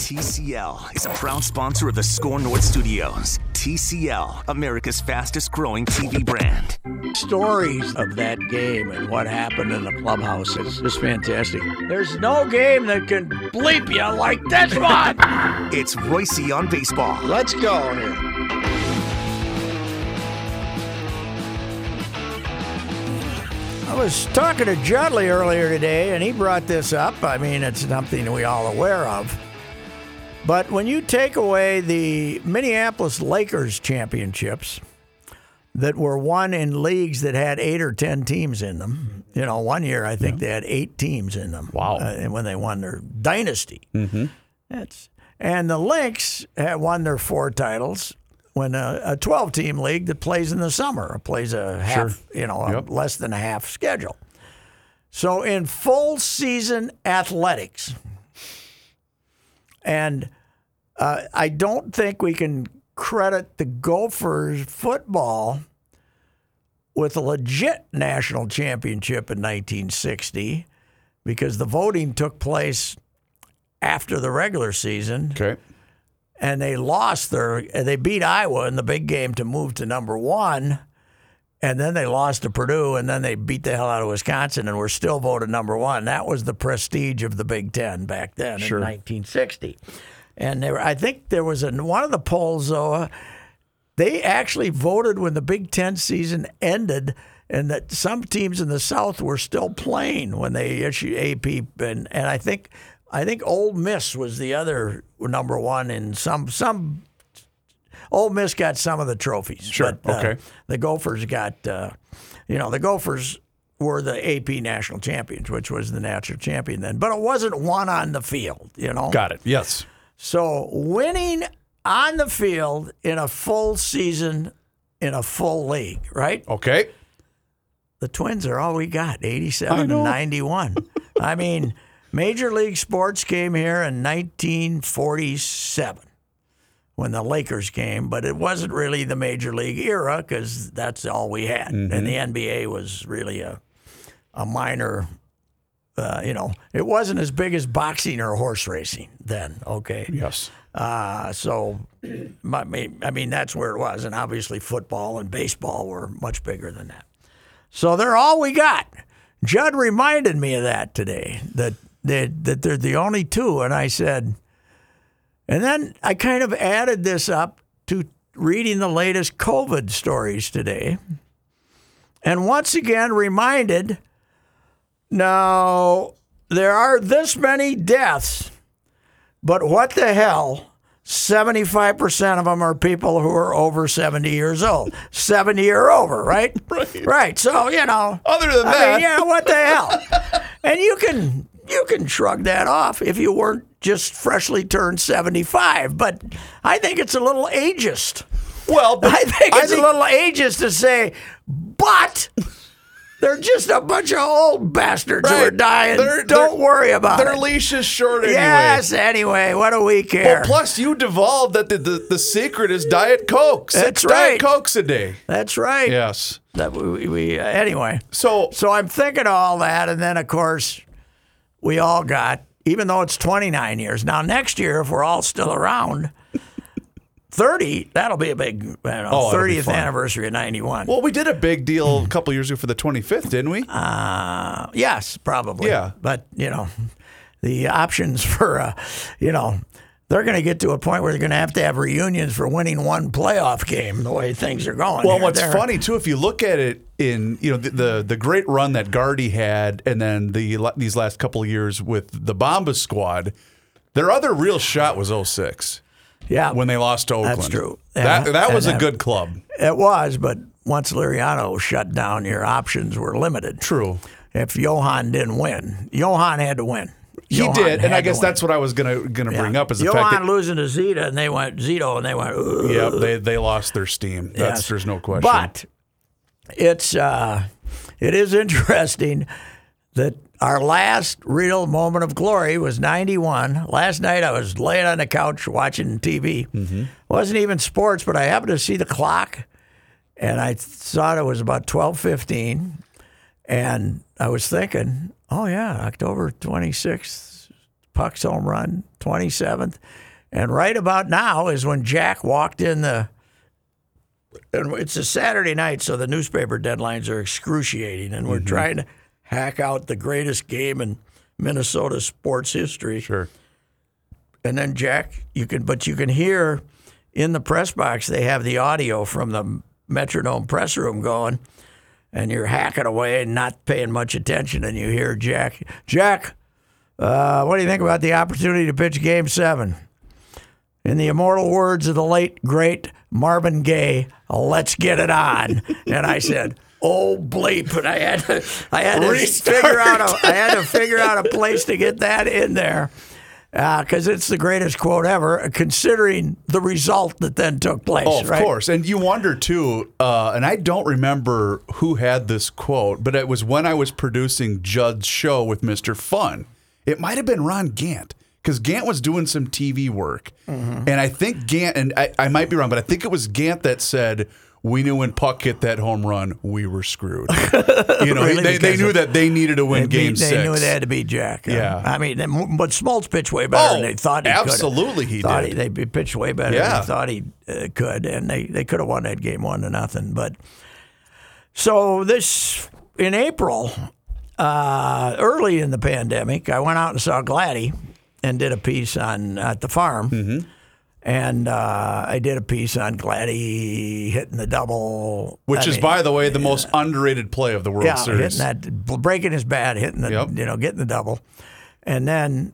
TCL is a proud sponsor of the Score North Studios. TCL, America's fastest growing TV brand. Stories of that game and what happened in the clubhouse is just fantastic. There's no game that can bleep you like this one. It's Reusse on baseball. Let's go here. I was talking to Judley earlier today, and he brought this up. I mean, it's something we all aware of. But when you take away the Minneapolis Lakers championships that were won in leagues that had eight or ten teams in them, you know, one year I think they had eight teams in them. Wow. Uh, and when they won their dynasty, mm-hmm. that's and the Lynx had won their four titles when a, a 12 team league that plays in the summer plays a half, you know, a Yep. less than a half schedule. So in full season athletics, and uh, I don't think we can credit the Gophers football with a legit national championship in 1960 because the voting took place after the regular season Okay. and they lost their they beat Iowa in the big game to move to number one. And then they lost to Purdue, and then they beat the hell out of Wisconsin, and were still voted number one. That was the prestige of the Big Ten back then Sure. in 1960. And there, I think there was one of the polls, though, uh, they actually voted when the Big Ten season ended, and that some teams in the South were still playing when they issued AP, and and I think I think Ole Miss was the other number one in some some. Ole Miss got some of the trophies. Sure, but, uh, okay. the Gophers got, uh, you know, the Gophers were the AP national champions, which was the national champion then, but it wasn't one on the field. You know, Got it. Yes. So winning on the field in a full season in a full league, right? Okay. The Twins are all we got, 87 know. and 91. I mean, Major League Sports came here in 1947 when the Lakers came, but it wasn't really the Major League era because that's all we had. And mm-hmm. the NBA was really a, a minor, uh, you know, it wasn't as big as boxing or horse racing then, okay? Yes. Uh, so, I mean, I mean, that's where it was. And obviously, football and baseball were much bigger than that. So they're all we got. Judd reminded me of that today, that, that, that they're the only two. And I said, and then I kind of added this up to reading the latest COVID stories today. And once again reminded now, there are this many deaths but what the hell? 75% of them are people who are over 70 years old. 70 or over, right? Right. Right. So, you know. Other than I that, mean, yeah, what the hell? and you can you can shrug that off if you weren't just freshly turned 75, but I think it's a little ageist. well, but I think it's think- a little ageist to say, but they're just a bunch of old bastards who are dying. They're- Don't they're- worry about their it. Their leash is short anyway. Yes, anyway, what do we care? Well, plus you devolved that the, the, the secret is Diet Coke. Six That's Diet right. Cokes a day. That's right. Yes. That we, we uh, anyway. So So I'm thinking of all that, and then of course we all got, even though it's 29 years now. Next year, if we're all still around, 30, that'll be a big, you know, Oh, 30th anniversary of 91. well, we did a big deal a couple years ago for the 25th, didn't we? Uh, yes, probably. Yeah. But, you know, the options for, uh, you know, they're going to get to a point where they're going to have to have reunions for winning one playoff game the way things are going. Well, here. what's They're- funny too, if you look at it in you know the the, the great run that Gardy had, and then the these last couple of years with the Bomba squad, their other real shot was 06 Yeah. when they lost to Oakland. That's true. That Yeah. that was a that- good club. It was, but once Liriano shut down, your options were limited. True. If Johan didn't win, Johan had to win. He Johan did, and I guess that's what I was gonna gonna bring up is the Johan fact that losing to Zito, and they went Zito, and they went. "Ugh." yeah they they lost their steam. That's Yes. there's no question. But it's uh, it is interesting that our last real moment of glory was 91. Last night I was laying on the couch watching TV. Mm-hmm. Wasn't even sports, but I happened to see the clock and I thought it was about 12:15 and I was thinking, "Oh yeah, October 26th Puck's home run, 27th. And right about now is when Jack walked in the. And it's a Saturday night, so the newspaper deadlines are excruciating, and we're trying to hack out the greatest game in Minnesota sports history. Sure. And then Jack, you can, but you can hear in the press box they have the audio from the Metrodome press room going, and you're hacking away and not paying much attention, and you hear Jack, Jack, uh, what do you think about the opportunity to pitch Game Seven? In the immortal words of the late great Marvin Gaye, "Let's get it on." and I said. Oh bleep! And I had to, I had to figure out, a, I had to figure out a place to get that in there because it's the greatest quote ever, considering the result that then took place. Oh, of right? course. And you wonder too, uh, and I don't remember who had this quote, but it was when I was producing Judd's show with Mr. Fun. It might have been Ron Gant because Gant was doing some TV work. Mm-hmm. And I think Gant, and I, I might be wrong, but I think it was Gant that said, we knew when Puck hit that home run, we were screwed. You know, Really? they, they knew that they needed to win They, game beat- six. they knew they had to beat Jack. Yeah. I mean, but Smoltz pitched way better Oh, than they thought he could. absolutely he thought did. He, they pitched way better than they thought he uh, could, and they, they could have won that game one to nothing. But so this in April, uh, early in the pandemic, I went out and saw Gladdy and did a piece on at the farm. Mm-hmm. And uh, I did a piece on Gladdy hitting the double, Which I is, mean, by the way, the most underrated play of the World yeah, Series. hitting that, breaking his bat, hitting the, Yep. you know, getting the double, and then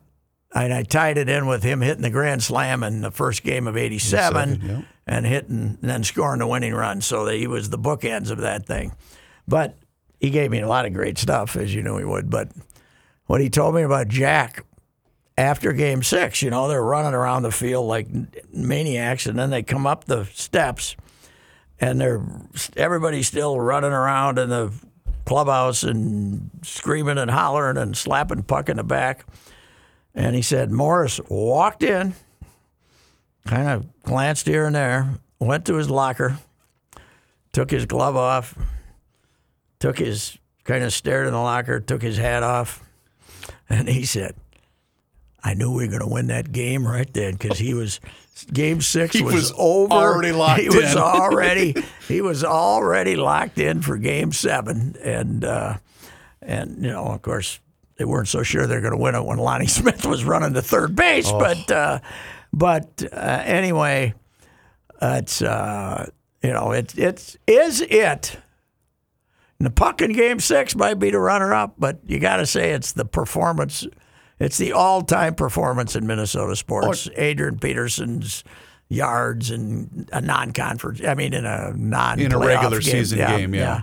and I tied it in with him hitting the grand slam in the first game of '87, yep. and hitting and then scoring the winning run. So that he was the bookends of that thing. But he gave me a lot of great stuff, as you knew he would. But what he told me about Jack after game six, you know, they're running around the field like maniacs, and then they come up the steps and they're everybody's still running around in the clubhouse and screaming and hollering and slapping puck in the back. And he said Morris walked in, kind of glanced here and there, went to his locker, took his glove off, took his kind of stared in the locker, took his hat off, and he said, I knew we were going to win that game right then because he was game six He was, was over. already locked he was in. already he was already locked in for game seven, and uh, and you know of course they weren't so sure they're going to win it when Lonnie Smith was running to third base, Oh. but uh, but uh, anyway, it's uh, you know it it's is it. And the puck in Game Six might be the runner-up, but you got to say it's the performance. It's the all-time performance in Minnesota sports. Oh. Adrian Peterson's yards in a non-conference. I mean, in a non In a regular season game, yeah.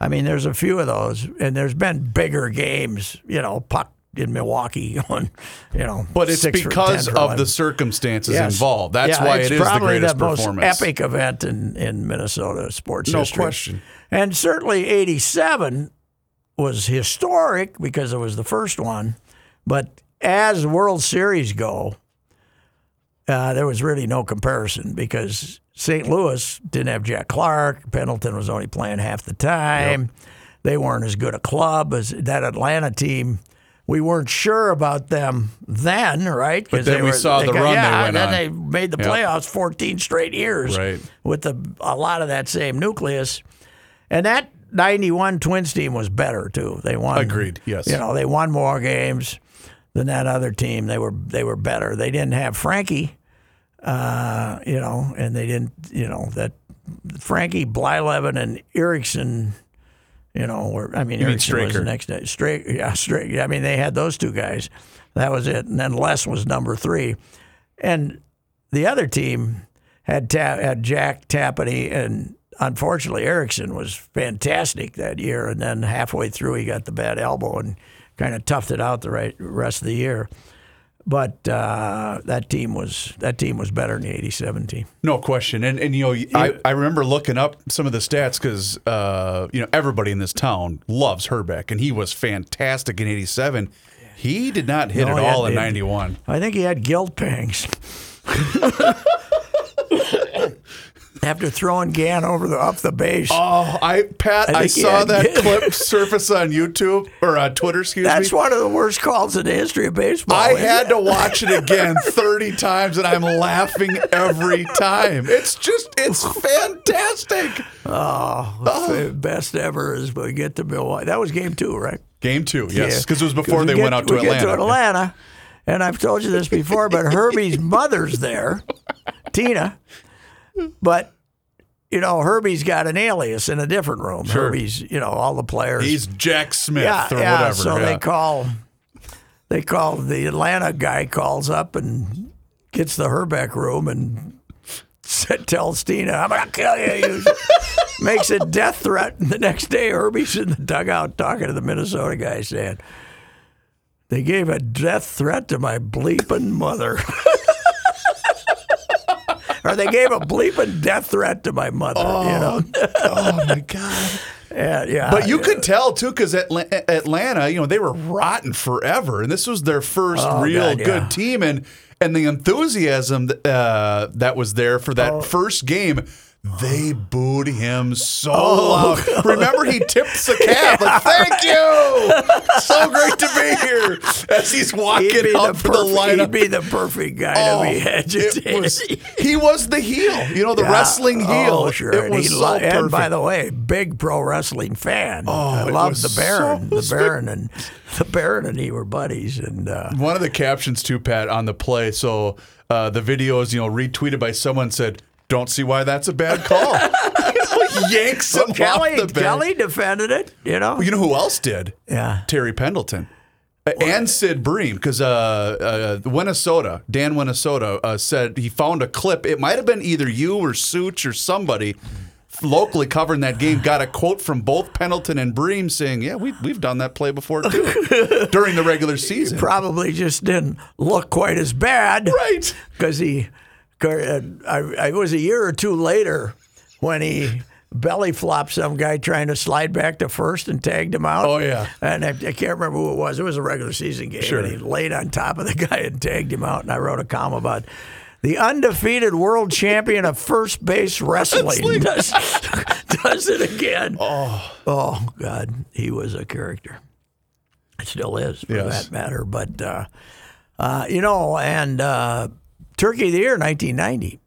I mean, there's a few of those, and there's been bigger games. You know, puck in Milwaukee going. You know, But it's because 10 for of 11. the circumstances Yes. involved. That's Yeah, why it's it is the probably greatest the most performance. epic event in, in Minnesota sports No history. question. And certainly 87 was historic because it was the first one. But as World Series go, uh, there was really no comparison because St. Louis didn't have Jack Clark. Pendleton was only playing half the time. They weren't as good a club as that Atlanta team. We weren't sure about them then, right? 'Cause then they we were- saw the got- run they yeah, and then on. they made the Yep. playoffs 14 straight years Right. with the, a lot of that same nucleus. And that 91 Twins team was better too. They won. Agreed, yes. You know, they won more games than that other team. They were they were better. They didn't have Frankie, uh, you know, and they didn't, you know, that Frankie Blyleven and Erickson, you know, were I mean, mean Erickson was the next day. Straight, yeah, straight. I mean, they had those two guys. That was it. And then Les was number three, and the other team had ta- had Jack Tapani and unfortunately Erickson was fantastic that year. And then halfway through, he got the bad elbow and kind of toughed it out the right rest of the year. But uh, that team was that team was better than the '87 team. No question. And and you know, I, I remember looking up some of the stats because uh, you know everybody in this town loves Hrbek, and he was fantastic in '87. He did not hit No, at he had- all in '91. I think he had guilt pangs. after throwing Gant over the up the base. Oh, I Pat, I I, saw that clip surface on YouTube or uh, Twitter. Excuse That's me. one of the worst calls in the history of baseball. I had it? to watch it again 30 times and I'm laughing every time. It's just, it's fantastic. The best ever is we get to Milwaukee. That was game two, right? Game two, yes, Yeah. because it was before they get- went out to we Atlanta. Get to Atlanta, and I've told you this before, but Herbie's mother's there, Tina. But you know, Herbie's got an alias in a different room. Sure. Herbie's, you know, all the players. He's Jack Smith yeah, or yeah. whatever. So yeah. they call, they call the Atlanta guy calls up and gets the Hrbek room and said, tells Tina, "I'm gonna kill you." you makes a death threat. And the next day, Herbie's in the dugout talking to the Minnesota guy, saying, "They gave a death threat to my bleeping mother." or they gave a bleeping death threat to my mother, you know? oh my God. yeah, yeah. But you could tell too, because Atlanta, you know, they were rotten forever, and this was their first Oh, real God, yeah. good team, and and the enthusiasm that, uh, that was there for Oh. that first game. They booed him so Oh, loud. Remember, he tips the cap like, "Thank you, so great to be here." As he's walking He'd up the for the lineup, he'd be the perfect guy Oh, to be it agitated. was, he was the heel, you know, the Yeah. wrestling heel. Oh, sure. It and, was so lo- and by the way, big pro wrestling fan. Oh, I loved the Baron. so the Baron and the Baron and he were buddies. And uh, One of the captions too, Pat, on the play. So uh, the video is, you know, retweeted by someone said, "Don't see why that's a bad call." Yanks him Kelly, off the bench. Kelly defended it. You know. You know who else did? Yeah. Terry Pendleton. And Sid Bream, because uh, uh, Minnesota, Dan Minnesota, uh, said he found a clip. It might have been either you or Such or somebody locally covering that game. Got a quote from both Pendleton and Bream saying, "Yeah, we, we've done that play before too during the regular season." Probably just didn't look quite as bad. Right. because he, I, I it was a year or two later when he belly flopped some guy trying to slide back to first and tagged him out. Oh, yeah. and I, I can't remember who it was. It was a regular season game. Sure. And he laid on top of the guy and tagged him out. And I wrote a column about. The undefeated world champion of first base wrestling does, does it again. Oh, oh, God, he was a character. It still is, for Yes. that matter. But uh, uh, you know, and uh, Turkey of the Year, 1990,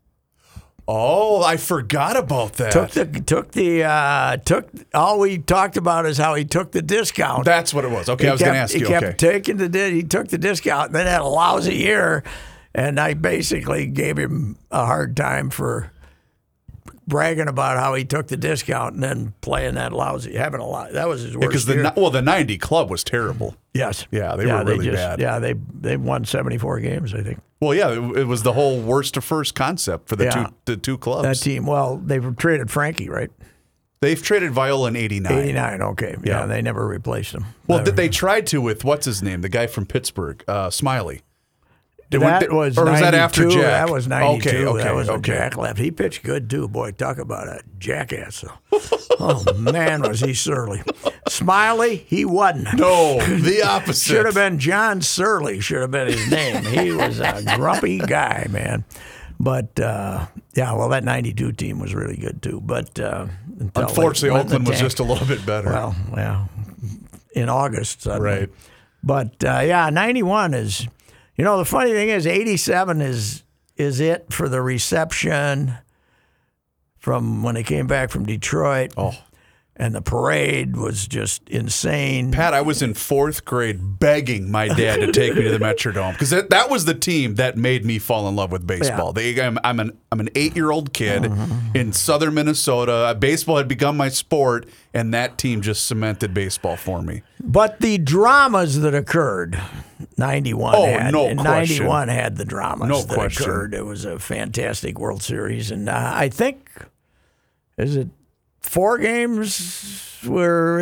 Oh, I forgot about that. took the took the uh, took. All we talked about is how he took the discount. That's what it was. Okay, He I was going to ask he you. kept Okay. taking the he took the discount, and then had a lousy year, and I basically gave him a hard time for bragging about how he took the discount and then playing that lousy, having a lot. That was his worst Because the well, the '90 club was terrible. yes, Yeah, they were really just, bad. Yeah, they they won seventy four games, I think. Well, yeah, it, it was the whole worst to first concept for the Yeah. two the two clubs. That team. Well, they've traded Frankie, right? They've traded Viola in '89. 89, okay. Yeah, Yeah. they never replaced him. Well, Never. they tried to with what's his name, the guy from Pittsburgh, uh, Smiley. Did we- that did- was or was that after 92. Jack? That was 92. Okay, okay, that was okay. Jack left. He pitched good, too. Boy, talk about a jackass. oh, man, was he surly. Smiley, he wasn't. No, the opposite. Should have been John Surly, should have been his name. He was a grumpy guy, man. But, uh, yeah, well, that 92 team was really good, too. But uh, Unfortunately, Oakland was just a little bit better. Well, yeah, in August. suddenly. Right. But uh, yeah, 91 is, you know, the funny thing is 87 is is it for the reception from when they came back from Detroit. Oh. And the parade was just insane. Pat, I was in fourth grade begging my dad to take me to the Metrodome because that, that was the team that made me fall in love with baseball. They, I'm, I'm an I'm an eight year old kid Mm-hmm. in southern Minnesota. Baseball had become my sport, and that team just cemented baseball for me. But the dramas that occurred, 91 Oh, had. no and question. 91 had the dramas No that question. occurred. It was a fantastic World Series. And uh, I think, is it four games were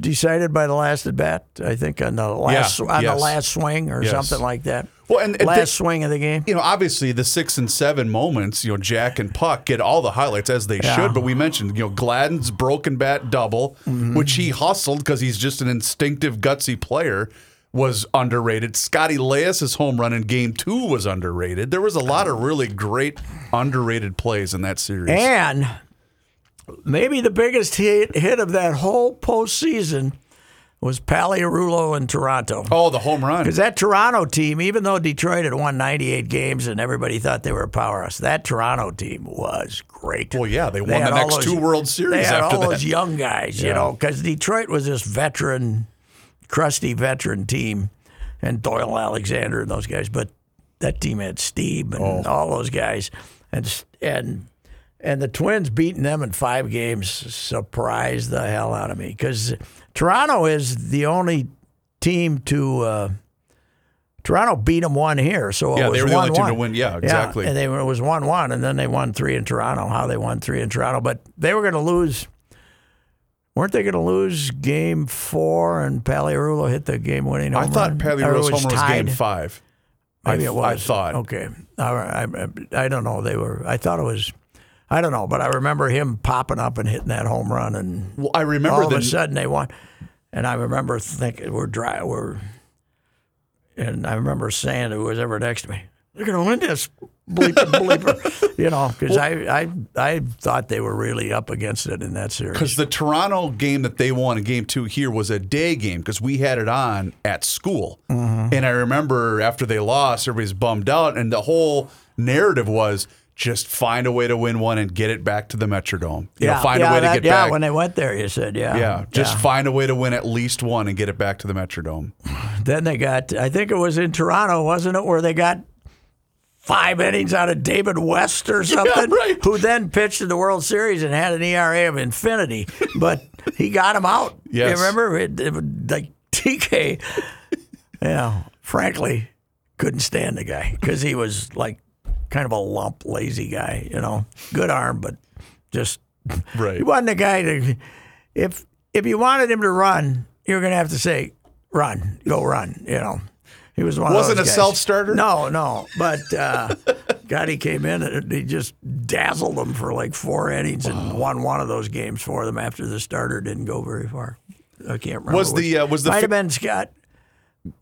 decided by the last at bat? I think on the last Yeah, on yes. the last swing or Yes. something like that. Well, and- and last swing of the game. You know, obviously the six and seven moments, you know, Jack and Puck get all the highlights as they Yeah. should. But we mentioned, you know, Gladden's broken bat double, Mm-hmm. which he hustled because he's just an instinctive, gutsy player. Was underrated. Scotty Leius' home run in game two was underrated. There was a lot of really great underrated plays in that series. And maybe the biggest hit, hit of that whole postseason was Pagliarulo in Toronto. oh, the home run. Because that Toronto team, even though Detroit had won 98 games and everybody thought they were a powerhouse, that Toronto team was great. Well, yeah, they won had the next those- two World Series They had all that. those young guys, you know, because Detroit was this veteran, crusty veteran team, and Doyle Alexander and those guys. But that team had Steve and Oh. all those guys, and and and the Twins beating them in five games surprised the hell out of me because Toronto is the only team to. Uh, Toronto beat them one here, so it Yeah, was they were the only team 1-1. to win. Yeah, exactly. and they it was one one, and then they won three in Toronto. How they won three in Toronto, but they were going to lose. Weren't they going to lose Game Four and Pagliarulo hit the game winning? I thought run? Pagliarulo's was home run was game five. Maybe I, it was. I thought. Okay, I, I, I don't know. They were. I thought it was. I don't know, but I remember him popping up and hitting that home run, and Well, I remember all of a sudden they won. And I remember thinking we're dry. We're, and I remember saying to whoever next to me, "They're going to win this." Bleeper, bleeper, you know, because I, I, I thought they were really up against it in that series. Because the Toronto game that they won in game two here was a day game because we had it on at school. Mm-hmm. And I remember after they lost, everybody's bummed out. And the whole narrative was just find a way to win one and get it back to the Metrodome. You know, find yeah, a way that- to get yeah, back. when they went there, you said, yeah, yeah, just yeah. find a way to win at least one and get it back to the Metrodome. Then they got, I think it was in Toronto, wasn't it, where they got five innings out of David West or something, right. who then pitched in the World Series and had an ERA of infinity, but he got him out. Yes. You remember? It, it, like TK, yeah, frankly, couldn't stand the guy because he was like kind of a lump, lazy guy, you know, good arm, but just Right. he wasn't the guy to. If if you wanted him to run, you were going to have to say, "Run, go run." You know, he was one. Wasn't a those guys. self-starter? No, no. But uh, God, he came in and he just dazzled them for like four innings and won one of those games for them after the starter didn't go very far. I can't remember. Was the, which- uh, was the might fi- have been Scott.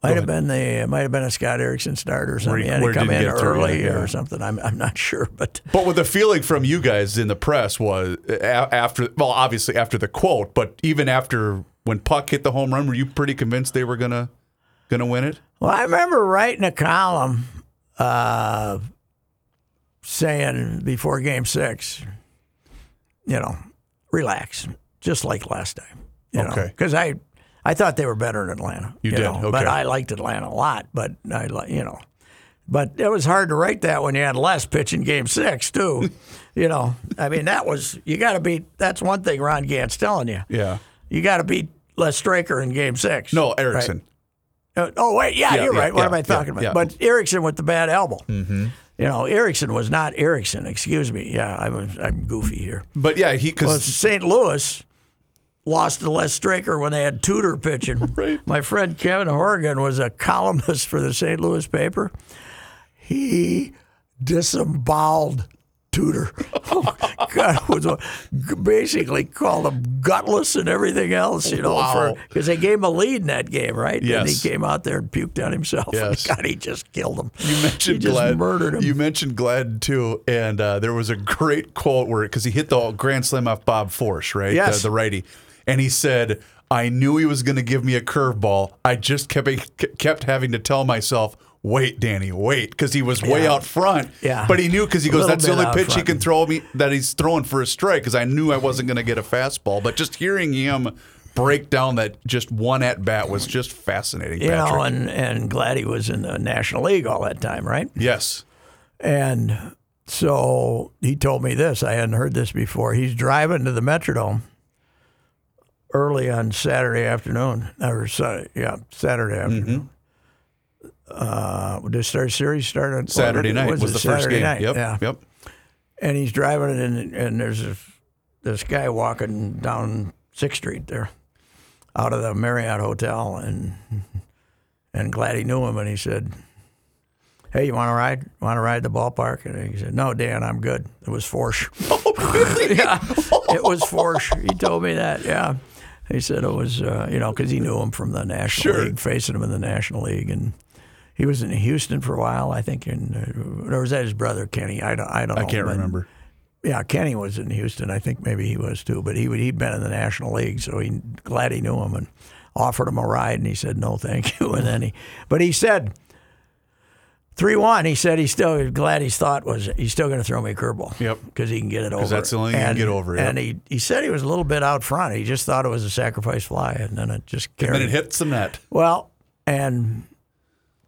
Might have been the might have been a Scott Erickson starter or something. he- He had where to come in early or something. I'm I'm not sure, but But what the feeling from you guys in the press was after, well, obviously after the quote, but even after when Puck hit the home run, were you pretty convinced they were gonna gonna win it? Well, I remember writing a column uh, saying before Game Six, you know, relax, just like last time. You Okay. Because I, I thought they were better in Atlanta. You did, know, But. I liked Atlanta a lot. But I, you know, but it was hard to write that when you had Les pitching Game Six too. you know, I mean that was you got to beat. That's one thing Ron Gant's telling you. Yeah. You got to beat Les Straker in Game Six. No, right? Uh, oh wait, yeah, Yeah, you're yeah, right. What am I talking about? But Erickson with the bad elbow. Mm-hmm. You know, Erickson was not Erickson. Excuse me. Yeah, I'm I'm goofy here. But yeah, he because Well, St. Louis lost to Les Straker when they had Tudor pitching. Right. My friend Kevin Horrigan was a columnist for the St. Louis paper. He disemboweled Tudor. God, was a, basically called him gutless and everything else, you know, Wow. because they gave him a lead in that game, right? And Yes. he came out there and puked on himself. Yes. God, he just killed him. you mentioned Glenn. murdered him. You mentioned Glenn too, and uh, there was a great quote where because he hit the grand slam off Bob Forsch, right? Yes. the, the righty, and he said, "I knew he was going to give me a curveball. I just kept kept having to tell myself." Wait, Danny, wait, because he was way Yeah. out front. Yeah. but he knew because he goes, "That's the only pitch he can throw me that he's throwing for a strike." Because I knew I wasn't going to get a fastball. But just hearing him break down that just one at bat was just fascinating. you Patrick. know, and, and glad he was in the National League all that time, right? yes, And so he told me this. I hadn't heard this before. He's driving to the Metrodome early on Saturday afternoon, or Sa- yeah, Saturday mm-hmm. afternoon. Uh, did the start series start on Saturday night was, it the first game. Night? Yep, Yeah. yep. And he's driving, it, and and there's this, this guy walking down Sixth Street there, out of the Marriott Hotel, and and glad he knew him, and he said, "Hey, you want to ride? Want to ride the ballpark?" And he said, "No, Dan, I'm good." It was Forsch. yeah, it was Forsch. He told me that. Yeah, He said it was, uh, you know, because he knew him from the National Sure. League, facing him in the National League, and he was in Houston for a while, I think. In uh, or was that his brother Kenny? I don't, I don't know. I can't remember. Yeah, Kenny was in Houston. I think maybe he was too, but he would, he'd been in the National League, so he glad he knew him and offered him a ride, and he said no, thank you. And then he, but he said three one. He said he's still glad his thought was he's still going to throw me a curveball. Yep. because he can get it over. that's the only thing he can And- get over, yep. And he he said he was a little bit out front. He just thought it was a sacrifice fly, and then it just carried. And then it hits the net. Well, and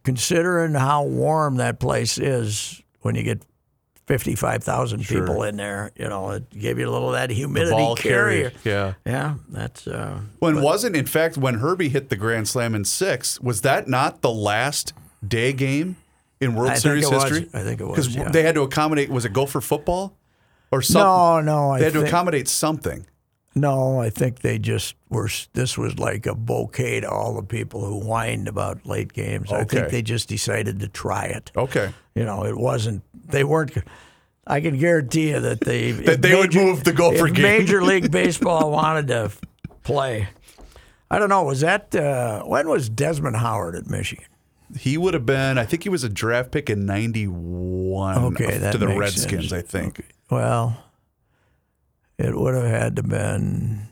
considering how warm that place is when you get 55,000 people in there, you know, it gave you a little of that humidity carrier. carrier. Yeah. Yeah, that's uh, When wasn't in fact when Herbie hit the grand slam in six, was that not the last day game in World I Series it was. history? I think it was, Because yeah. they had to accommodate was it Gopher football? Or something? no, no. I They had to accommodate something. No, I think they just were. This was like a bouquet to all the people who whined about late games. I think they just decided to try it. Okay. You know, it wasn't. They weren't. I can guarantee you that they That they would move the Gopher if game. Major League Baseball wanted to play. I don't know. Was that uh, when was Desmond Howard at Michigan? He would have been I think he was a draft pick in ninety one Okay, that to the Redskins, sense. I think. Okay. Well, it would have had to been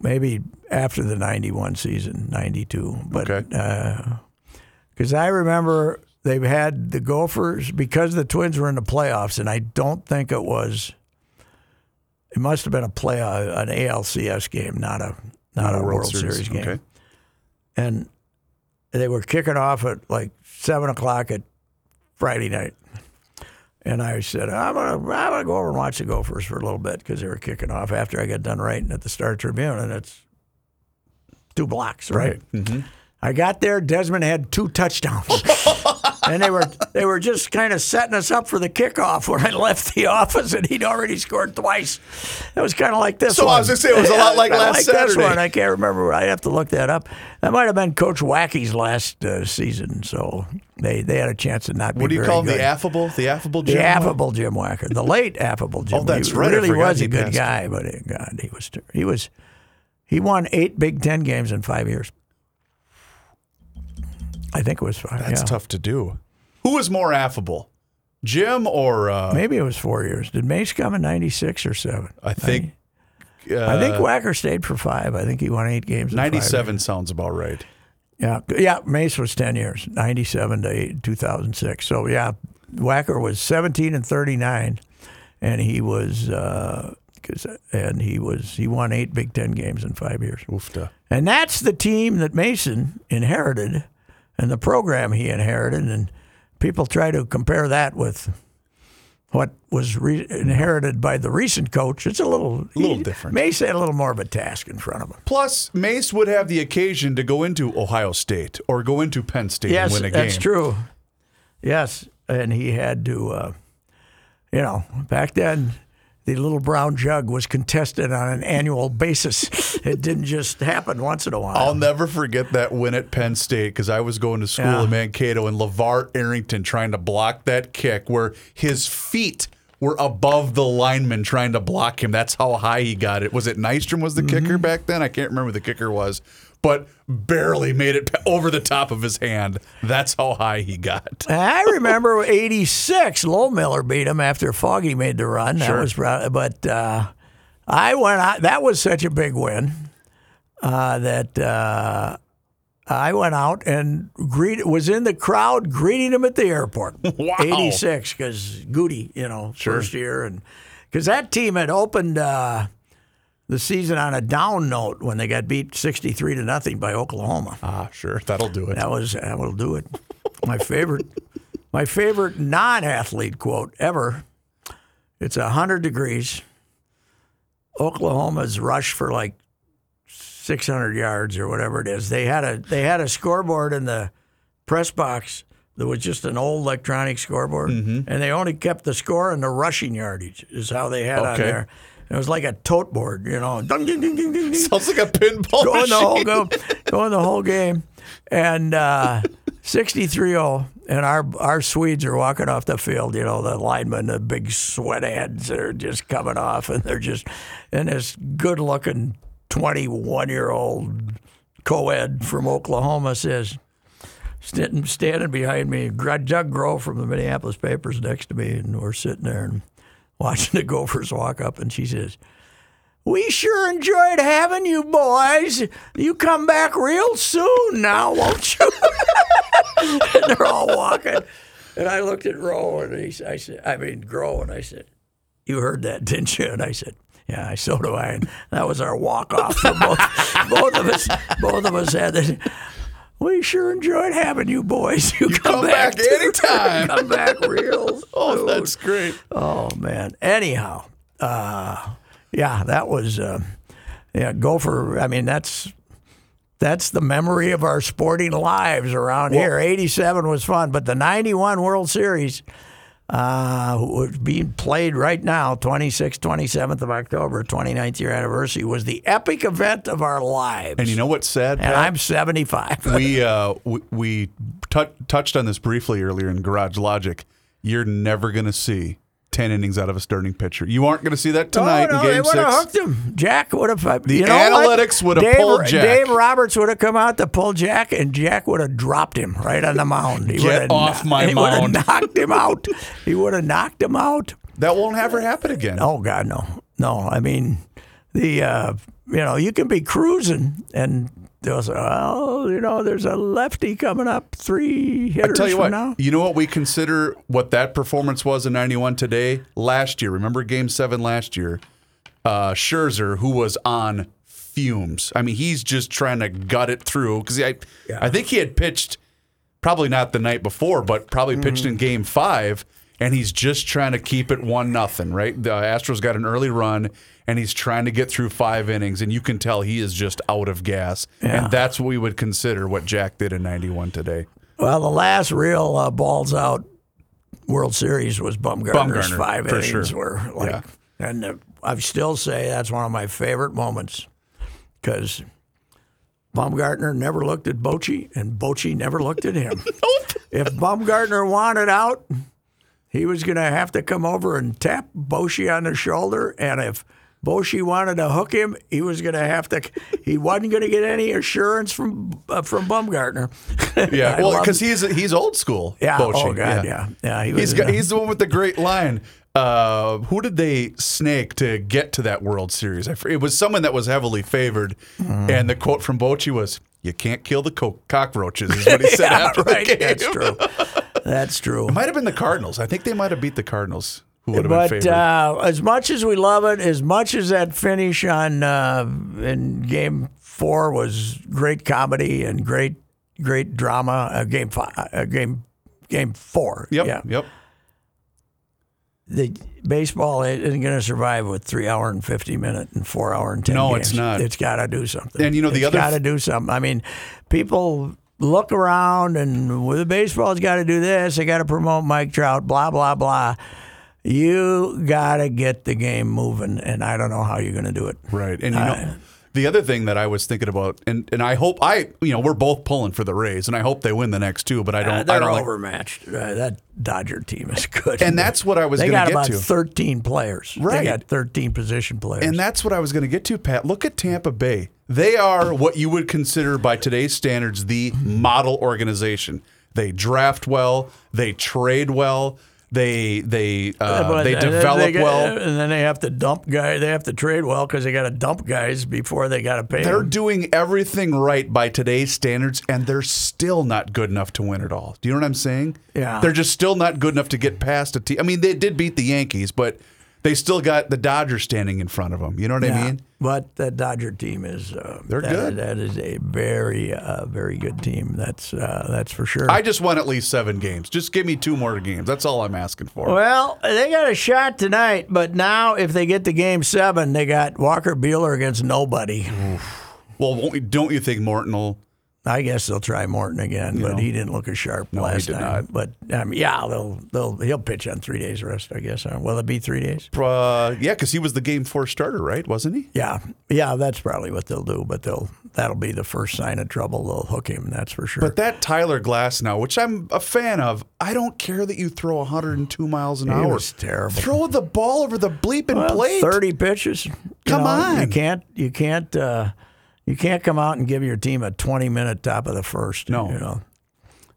maybe after the '91 season, '92. But Okay. because I remember they've had the Gophers because the Twins were in the playoffs, and I don't think it was. It must have been a play uh, an ALCS game, not a not, a World, Series, game. Okay. And they were kicking off at like seven o'clock at Friday night. And I said, I'm gonna, I'm gonna go over and watch the Gophers for a little bit because they were kicking off after I got done writing at the Star Tribune, and it's two blocks, right? Mm-hmm. I got there. Desmond had two touchdowns, and they were they were just kind of setting us up for the kickoff when I left the office, and he'd already scored twice. It was kind of like this. So I was gonna say, it was a lot like last This Saturday. one. I can't remember. I have to look that up. That might have been Coach Wacker's last uh, season, so they they had a chance to not be What do you call him? The affable? The affable The Jim? affable Jim Wacker, the late affable Jim. Oh, that's he right. Really was a good guy, but uh, God, he was he was he won eight Big Ten games in five years. I think it was five. That's yeah. tough to do. Who was more affable? Jim or uh, Maybe it was four years. Did Mace come in '96 or seven? I think uh, I think Wacker stayed for five. I think he won eight games. in five years. 97 sounds about right. Yeah, yeah. Mace was ten years, ninety-seven to 8, 2006. So yeah, Wacker was seventeen and thirty-nine, and he was uh, and he was he won eight Big Ten games in five years. Oofta. And that's the team that Mason inherited, and the program he inherited. And people try to compare that with what was re- inherited by the recent coach. It's a little Little he- different. Mason had a little more of a task in front of him. Plus, Mace would have the occasion to go into Ohio State or go into Penn State Yes, and win a game. that's true. Yes, and he had to, uh, you know, back then the little brown jug was contested on an annual basis. it didn't just happen once in a while. I'll never forget that win at Penn State because I was going to school Yeah. in Mankato and LaVar Arrington trying to block that kick where his feet were above the lineman trying to block him. That's how high he got it. Was it Nystrom was the kicker Mm-hmm. back then? I can't remember who the kicker was, but barely made it over the top of his hand. That's how high he got. I remember '86. Lohmiller beat him after Foggie made the run. That Sure. was, proud, but uh, I went. out That was such a big win uh, that uh, I went out and greet, was in the crowd greeting him at the airport. Wow. '86 because Goody, you know, first year, and because that team had opened. Uh, the season on a down note when they got beat 63 to nothing by Oklahoma. Ah, sure. That'll do it. That was that will do it. My favorite, my favorite non-athlete quote ever. It's hundred degrees. Oklahoma's rushed for like six hundred yards or whatever it is. They had a they had a scoreboard in the press box that was just an old electronic scoreboard, and they only kept the score and the rushing yardage is how they had it on there. It was like a tote board, you know. Ding, ding, ding, ding, ding, Sounds like a pinball going the whole go, going the whole game, and uh, 63-0, and our our Swedes are walking off the field. You know, the linemen, the big sweat heads, are just coming off, and they're just and this good-looking 21 year old co-ed from Oklahoma says, standing, standing behind me, Doug Grow from the Minneapolis papers next to me, and we're sitting there and watching the Gophers walk up, and she says, "We sure enjoyed having you boys. You come back real soon now, won't you?" and they're all walking, and I looked at Roe and he, I said, "I mean Grow," and I said, "You heard that, didn't you?" And I said. Yeah, so do I. And that was our walk off both, both of us. Both of us had that. We sure enjoyed having you boys. You, come back to- anytime. come back real. Oh, that's great. Oh man. Anyhow, uh, yeah, that was uh, yeah. Gopher. I mean, that's that's the memory of our sporting lives around here. '87 was fun, but the '91 World Series. Uh, being played right now, 26th, 27th of October, 29th year anniversary, was the epic event of our lives. And you know what's sad? And Pat? I'm 75. we uh, we, we tou- touched on this briefly earlier in Garage Logic. You're never going to see ten innings out of a starting pitcher. You aren't going to see that tonight oh, no, in Game they would have Six. hooked him. Jack would have. The you know analytics would have Dave- pulled Jack. Dave Roberts would have come out to pull Jack, and Jack would have dropped him right on the mound. He Get would have off my he would have knocked him out. He would have knocked him out. That won't ever happen again. Oh God, no, no. I mean, the uh, you know you can be cruising and they'll say, well, you know, there's a lefty coming up three hitters I tell you what, now. you know what we consider what that performance was in '91 today. Last year, remember Game Seven last year? Uh, Scherzer, who was on fumes. I mean, he's just trying to gut it through because I, I think he had pitched probably not the night before, but probably pitched in Game Five, and he's just trying to keep it one nothing. Right, the Astros got an early run. And he's trying to get through five innings, and you can tell he is just out of gas. Yeah. And that's what we would consider what Jack did in '91 today. Well, the last real uh, balls out World Series was Bumgarner's Bumgarner, five innings sure. were like, Yeah. and uh, I still say that's one of my favorite moments because Bumgarner never looked at Bochy and Bochy never looked at him. If Bumgarner wanted out, he was going to have to come over and tap Bochy on the shoulder, and if Bochy wanted to hook him, he was going to have to. He wasn't going to get any assurance from uh, from Bumgarner. Yeah, well, because he's he's old school. Yeah. Bochy. Oh God. Yeah. Yeah. he He's was, got, uh, he's the one with the great line. Uh, who did they snake to get to that World Series? I, it was someone that was heavily favored, Mm. and the quote from Bochy was, "You can't kill the co- cockroaches," is what he said yeah, after right. the game. That's true. That's true. It might have been the Cardinals. I think they might have beat the Cardinals, who would have been But favored. uh, as much as we love it, as much as that finish on uh, in Game Four was great comedy and great, great drama. Uh, game five, uh, game, game four. yep, Yeah. yep. The baseball isn't going to survive with three hour and fifty minute and four hour and ten. No, games. it's not. It's got to do something. And, you know, the It's other- got to do something. I mean, people look around and well, the baseball's got to do this. They got to promote Mike Trout. Blah blah blah. You got to get the game moving, and I don't know how you're going to do it. Right. And you know, the other thing that I was thinking about, and, and I hope I, you know, we're both pulling for the Rays, and I hope they win the next two, but I don't, Uh, they're don't like, overmatched. Uh, that Dodger team is good, and that's what I was they going got get about to. 13 players. Right. They got 13 position players. And that's what I was going to get to, Pat. Look at Tampa Bay. They are what you would consider, by today's standards, the model organization. They draft well, they trade well, they they uh, But- they develop they got- well. and then they have to dump guys. They have to trade well because they got to dump guys before they got to pay. They're them. doing everything right by today's standards, and they're still not good enough to win it all. Do you know what I'm saying? Yeah. They're just still not good enough to get past a team. I mean, they did beat the Yankees, but they still got the Dodgers standing in front of them. You know what I mean? But the Dodger team is uh, They're that- good. That is a very uh, very good team. That's uh, that's for sure. I just want at least seven games. Just give me two more games. That's all I'm asking for. well, they got a shot tonight, but now if they get to game seven, they got Walker Buehler against nobody. Well, don't you think Morton will? I guess they'll try Morton again, but he didn't look as sharp No, he last did time. not. But um, yeah, they'll they'll he'll pitch on three days rest. I guess. Huh? Will it be three days? Uh, yeah, because he was the game four starter, right? Wasn't he? Yeah, yeah, that's probably what they'll do. But they'll that'll be the first sign of trouble. They'll hook him. That's for sure. But that Tyler Glasnow, which I'm a fan of, I don't care that you throw 102 miles an He hour. was terrible. Throw the ball over the bleeping Well, plate. Thirty pitches. You Come know, on. you can't you can't uh, you can't come out and give your team a 20 minute top of the first. No. you know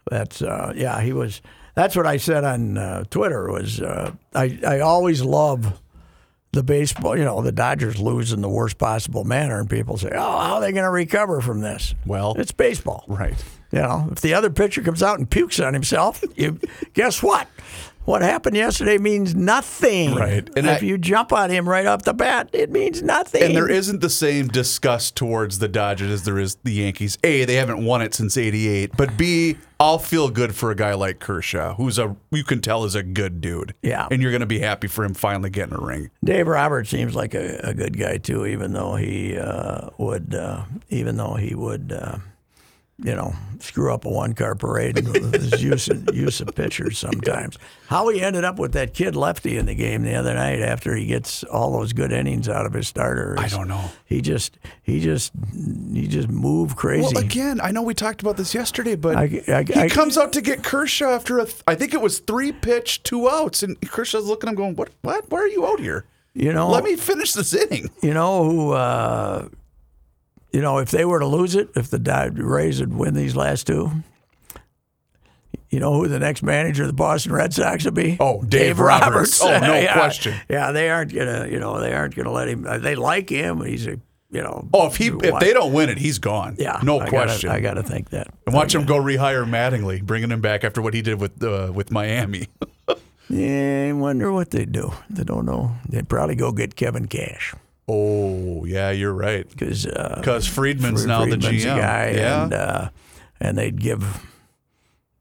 that's uh, yeah. He was. That's what I said on uh, Twitter. Was uh, I I always love the baseball. You know, the Dodgers lose in the worst possible manner, and people say, "Oh, how are they going to recover from this?" Well- it's baseball. Right. You know, if the other pitcher comes out and pukes on himself, you guess what? What happened yesterday means nothing. Right. And if I- you jump on him right off the bat, it means nothing. And there isn't the same disgust towards the Dodgers as there is the Yankees. A, they haven't won it since '88, but B, I'll feel good for a guy like Kershaw, who's a you can tell is a good dude. Yeah. and you're going to be happy for him finally getting a ring. Dave Roberts seems like a, a good guy too, even though he uh, would, uh, even though he would, uh, you know, screw up a one car parade with his use of, use of pitchers sometimes. How he ended up with that kid lefty in the game the other night after he gets all those good innings out of his starter. I don't know. He just, he just, he just moved crazy. Well, again, I know we talked about this yesterday, but I- I- he I- comes out to get Kershaw after a, th- I think it was three pitch, two outs, and Kershaw's looking at him going, "What? What? Why are you out here? you know, Let me finish this inning." You know who? Uh, you know, if they were to lose it, if the Rays would win these last two, you know who the next manager of the Boston Red Sox would be? Oh, Dave Roberts. Oh, no Yeah. question. Yeah, they aren't gonna. You know, they aren't gonna let him. uh, They like him. He's a. You know. Oh, if he if they don't win it, he's gone. Yeah. no I question. Gotta, I got to think that. and watch him go rehire Mattingly, bringing him back after what he did with uh, with Miami. Yeah, I wonder what they do. They don't know. They'd probably go get Kevin Cash oh, yeah, you're right. because. Uh, Friedman's Fr- now the Friedman's GM. guy, yeah, and uh, and they'd give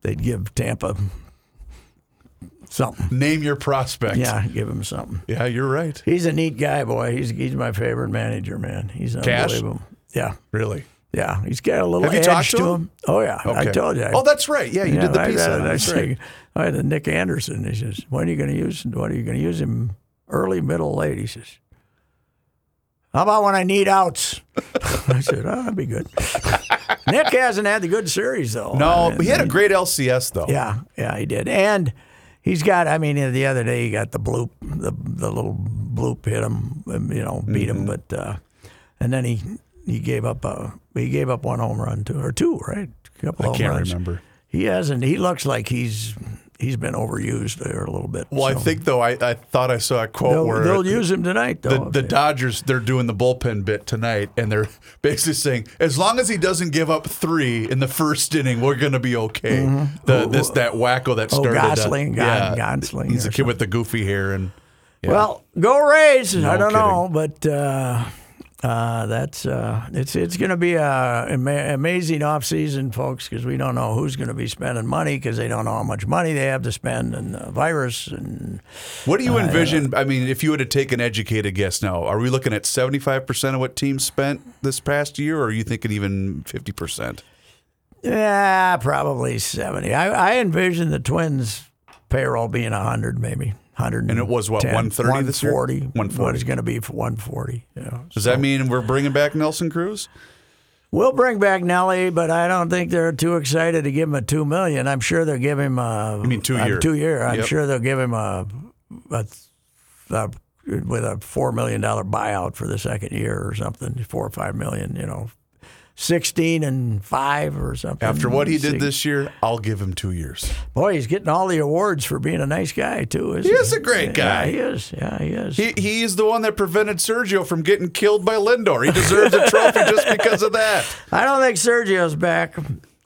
they'd give Tampa something. name your prospect. Yeah, give him something. yeah, you're right. He's a neat guy, boy. He's he's my favorite manager, man. He's Cash? unbelievable. Yeah, Really. yeah. He's got a little Have you edge talked to him? him. Oh yeah, I told you. Oh, that's right. Yeah, you Yeah, did the I piece had on. That's right. I had a Nick Anderson. He says, "When are you going to use? What are you going to use him? Early, middle, late?" He says. How about when I need outs? I said, oh, that'd be good. Nick hasn't had the good series though. No, but he had a great LCS though. Yeah, yeah, he did. And he's got. I mean, the other day he got the bloop, the the little bloop hit him, um, you know, beat Mm-hmm. him. But uh, and then he he gave up. Uh, he gave up one home run too, or two, right? A couple I home can't runs. remember. He hasn't. He looks like he's he's been overused there a little bit. Well, I think though I, I thought I saw a quote they'll, where they'll use him tonight. the, Though the Dodgers they're doing the bullpen bit tonight, and they're basically saying as long as he doesn't give up three in the first inning, we're going to be okay. The this that wacko that Oh, started. uh, Gosling, Gon- Gonsling he's or a kid with the goofy hair and. yeah. Well, go Rays! I don't kidding. know, but uh, uh, that's uh, it's it's going to be a ama- amazing offseason, folks, because we don't know who's going to be spending money because they don't know how much money they have to spend and the virus and What do you envision? I mean, if you were to take an educated guess now, are we looking at 75% of what teams spent this past year, or are you thinking even 50%? yeah, probably seventy. I, I envision the Twins' payroll being hundred, maybe hundred. And it was, what, 130 this year? 140. 140. What it's going to be for one forty? Yeah. Does that mean we're bringing back Nelson Cruz? We'll bring back Nelly, but I don't think they're too excited to give him a two million. I'm sure they'll give him a. You mean two year? Two year. I'm Yep. sure they'll give him a, a, a with a four million dollar buyout for the second year or something, four or five million. You know, sixteen and five or something. After what he did this year, I'll give him two years. boy, he's getting all the awards for being a nice guy too. Isn't He is a great guy. Yeah, he is. Yeah, he is. He, he's the one that prevented Sergio from getting killed by Lindor. He deserves a trophy just because of that. I don't think Sergio's back.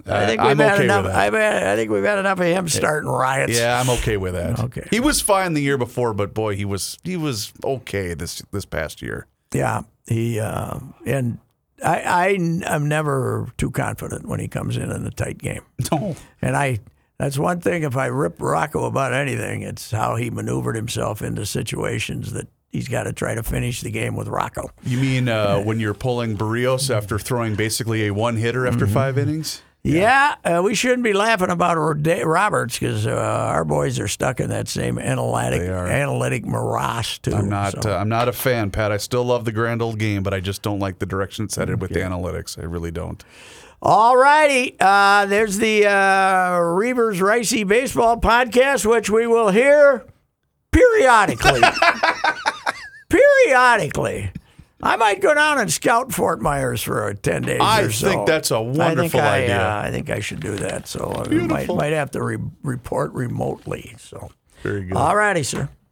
I think Uh, we've I'm had okay with enough. had, I think we've had enough of him starting riots. Yeah, I'm okay with that. Okay. He was fine the year before, but boy, he was he was okay this this past year. Yeah, he uh, and I, I am never too confident when he comes in in a tight game, No. and I that's one thing. If I rip Rocco about anything, it's how he maneuvered himself into situations that he's got to try to finish the game with Rocco. You mean uh, when you're pulling Barrios after throwing basically a one hitter after five innings? Yeah, uh, we shouldn't be laughing about Roberts because uh, our boys are stuck in that same analytic analytic morass too. I'm not. so. Uh, I'm not a fan, Pat. I still love the grand old game, but I just don't like the direction it's headed with the analytics. I really don't. All righty. Uh, there's the uh, Reavers Reusse Baseball Podcast, which we will hear periodically. periodically. I might go down and scout Fort Myers for uh, ten days. I or so. think that's a wonderful I, idea. Uh, I think I should do that. So I might Beautiful. might have to re- report remotely. So Very good. all righty, sir.